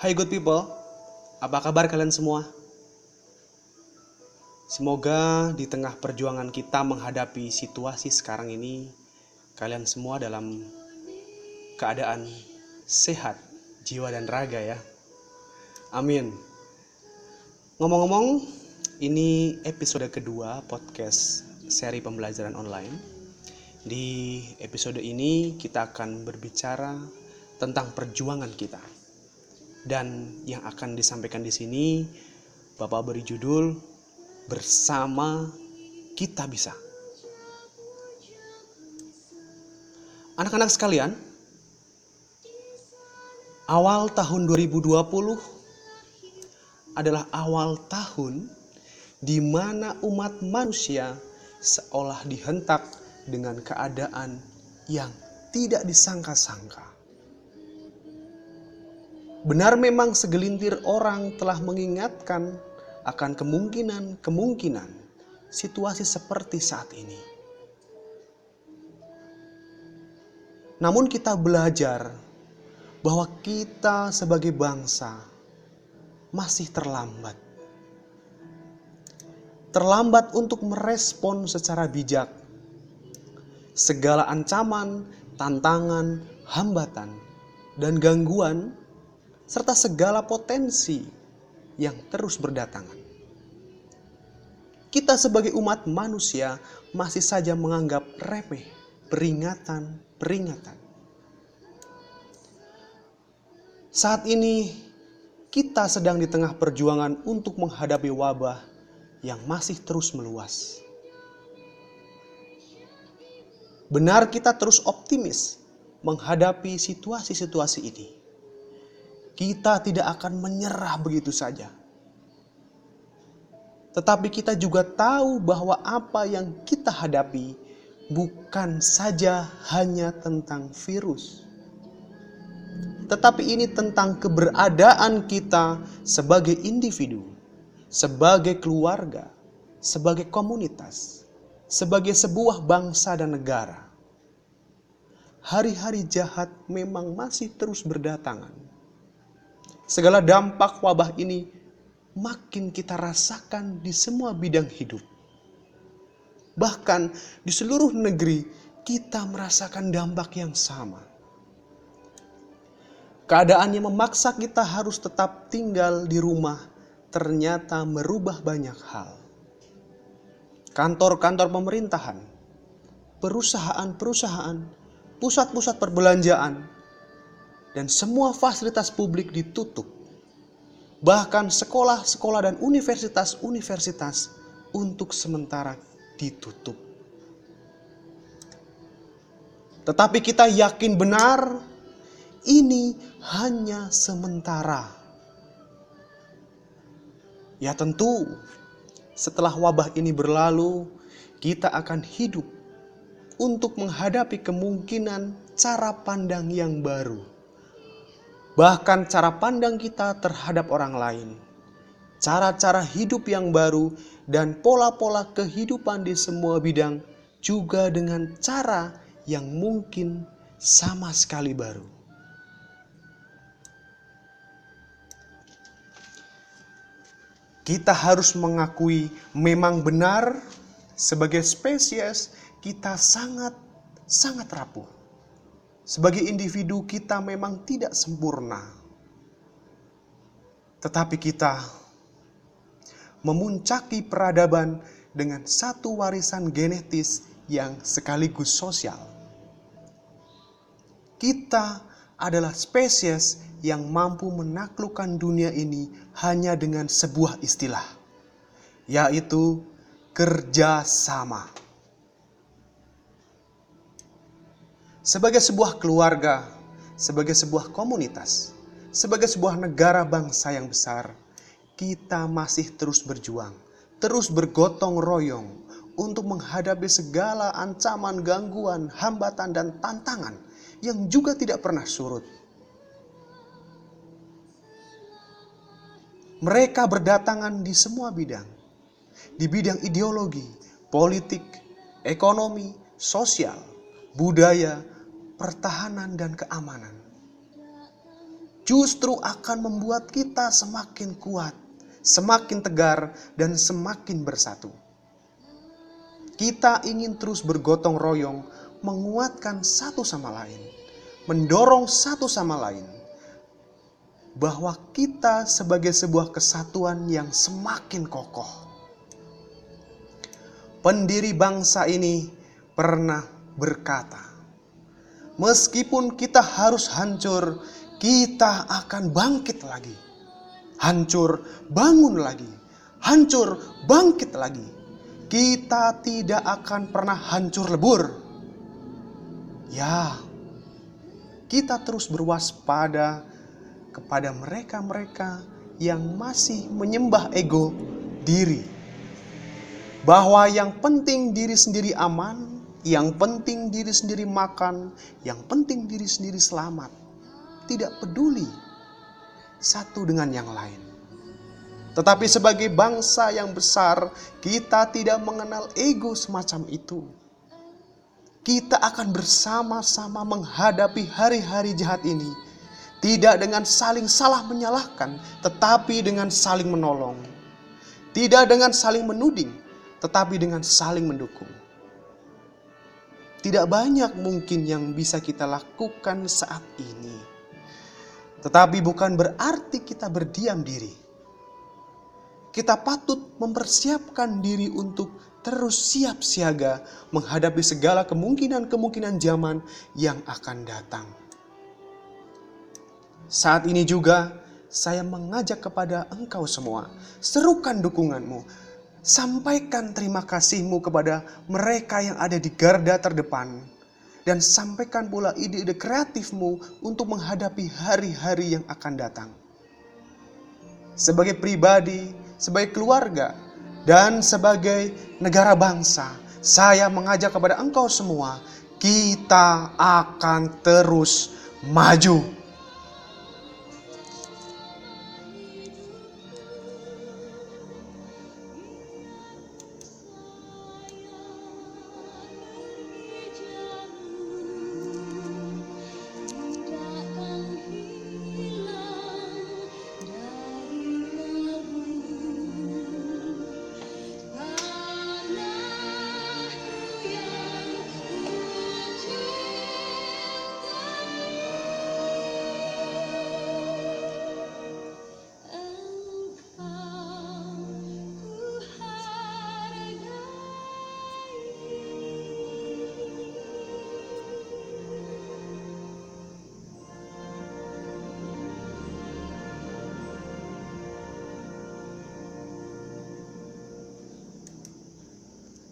Hai good people, apa kabar kalian semua? Semoga di tengah perjuangan kita menghadapi situasi sekarang ini, kalian semua dalam keadaan sehat, jiwa dan raga ya. Amin. Ngomong-ngomong, ini episode kedua podcast seri pembelajaran online. Di episode ini kita akan berbicara tentang perjuangan kita. Dan yang akan disampaikan di sini Bapak beri judul Bersama Kita Bisa. Anak-anak sekalian, awal tahun 2020 adalah awal tahun di mana umat manusia seolah dihentak dengan keadaan yang tidak disangka-sangka. Benar memang segelintir orang telah mengingatkan akan kemungkinan-kemungkinan situasi seperti saat ini. Namun kita belajar bahwa kita sebagai bangsa masih terlambat. Terlambat untuk merespon secara bijak segala ancaman, tantangan, hambatan, dan gangguan serta segala potensi yang terus berdatangan. Kita sebagai umat manusia masih saja menganggap remeh peringatan-peringatan. Saat ini kita sedang di tengah perjuangan untuk menghadapi wabah yang masih terus meluas. Benar kita terus optimis menghadapi situasi-situasi ini kita tidak akan menyerah begitu saja. Tetapi kita juga tahu bahwa apa yang kita hadapi bukan saja hanya tentang virus, tetapi ini tentang keberadaan kita sebagai individu, sebagai keluarga, sebagai komunitas, sebagai sebuah bangsa dan negara. Hari-hari jahat memang masih terus berdatangan segala dampak wabah ini makin kita rasakan di semua bidang hidup. Bahkan di seluruh negeri kita merasakan dampak yang sama. Keadaan yang memaksa kita harus tetap tinggal di rumah ternyata merubah banyak hal. Kantor-kantor pemerintahan, perusahaan-perusahaan, pusat-pusat perbelanjaan, dan semua fasilitas publik ditutup. Bahkan sekolah-sekolah dan universitas-universitas untuk sementara ditutup. Tetapi kita yakin benar ini hanya sementara. Ya tentu setelah wabah ini berlalu kita akan hidup untuk menghadapi kemungkinan cara pandang yang baru bahkan cara pandang kita terhadap orang lain, cara-cara hidup yang baru, dan pola-pola kehidupan di semua bidang juga dengan cara yang mungkin sama sekali baru. Kita harus mengakui memang benar sebagai spesies kita sangat sangat rapuh sebagai individu kita memang tidak sempurna. Tetapi kita memuncaki peradaban dengan satu warisan genetis yang sekaligus sosial. Kita adalah spesies yang mampu menaklukkan dunia ini hanya dengan sebuah istilah, yaitu kerjasama. Sebagai sebuah keluarga, sebagai sebuah komunitas, sebagai sebuah negara bangsa yang besar, kita masih terus berjuang, terus bergotong royong untuk menghadapi segala ancaman, gangguan, hambatan, dan tantangan yang juga tidak pernah surut. Mereka berdatangan di semua bidang, di bidang ideologi, politik, ekonomi, sosial, budaya, pertahanan dan keamanan. justru akan membuat kita semakin kuat, semakin tegar, dan semakin bersatu. Kita ingin terus bergotong royong, menguatkan satu sama lain, mendorong satu sama lain, bahwa kita sebagai sebuah kesatuan yang semakin kokoh. Pendiri bangsa ini pernah berkata, "Meskipun kita harus hancur, kita akan bangkit lagi. Hancur, bangun lagi. Hancur, bangkit lagi. Kita tidak akan pernah hancur lebur. Ya, kita terus berwaspada kepada mereka-mereka yang masih menyembah ego diri. Bahwa yang penting diri sendiri aman, yang penting diri sendiri makan, yang penting diri sendiri selamat tidak peduli satu dengan yang lain. Tetapi sebagai bangsa yang besar, kita tidak mengenal ego semacam itu. Kita akan bersama-sama menghadapi hari-hari jahat ini, tidak dengan saling salah menyalahkan, tetapi dengan saling menolong. Tidak dengan saling menuding, tetapi dengan saling mendukung. Tidak banyak mungkin yang bisa kita lakukan saat ini tetapi bukan berarti kita berdiam diri. Kita patut mempersiapkan diri untuk terus siap siaga menghadapi segala kemungkinan-kemungkinan zaman yang akan datang. Saat ini juga saya mengajak kepada engkau semua, serukan dukunganmu, sampaikan terima kasihmu kepada mereka yang ada di garda terdepan dan sampaikan pula ide-ide kreatifmu untuk menghadapi hari-hari yang akan datang. Sebagai pribadi, sebagai keluarga, dan sebagai negara bangsa, saya mengajak kepada engkau semua, kita akan terus maju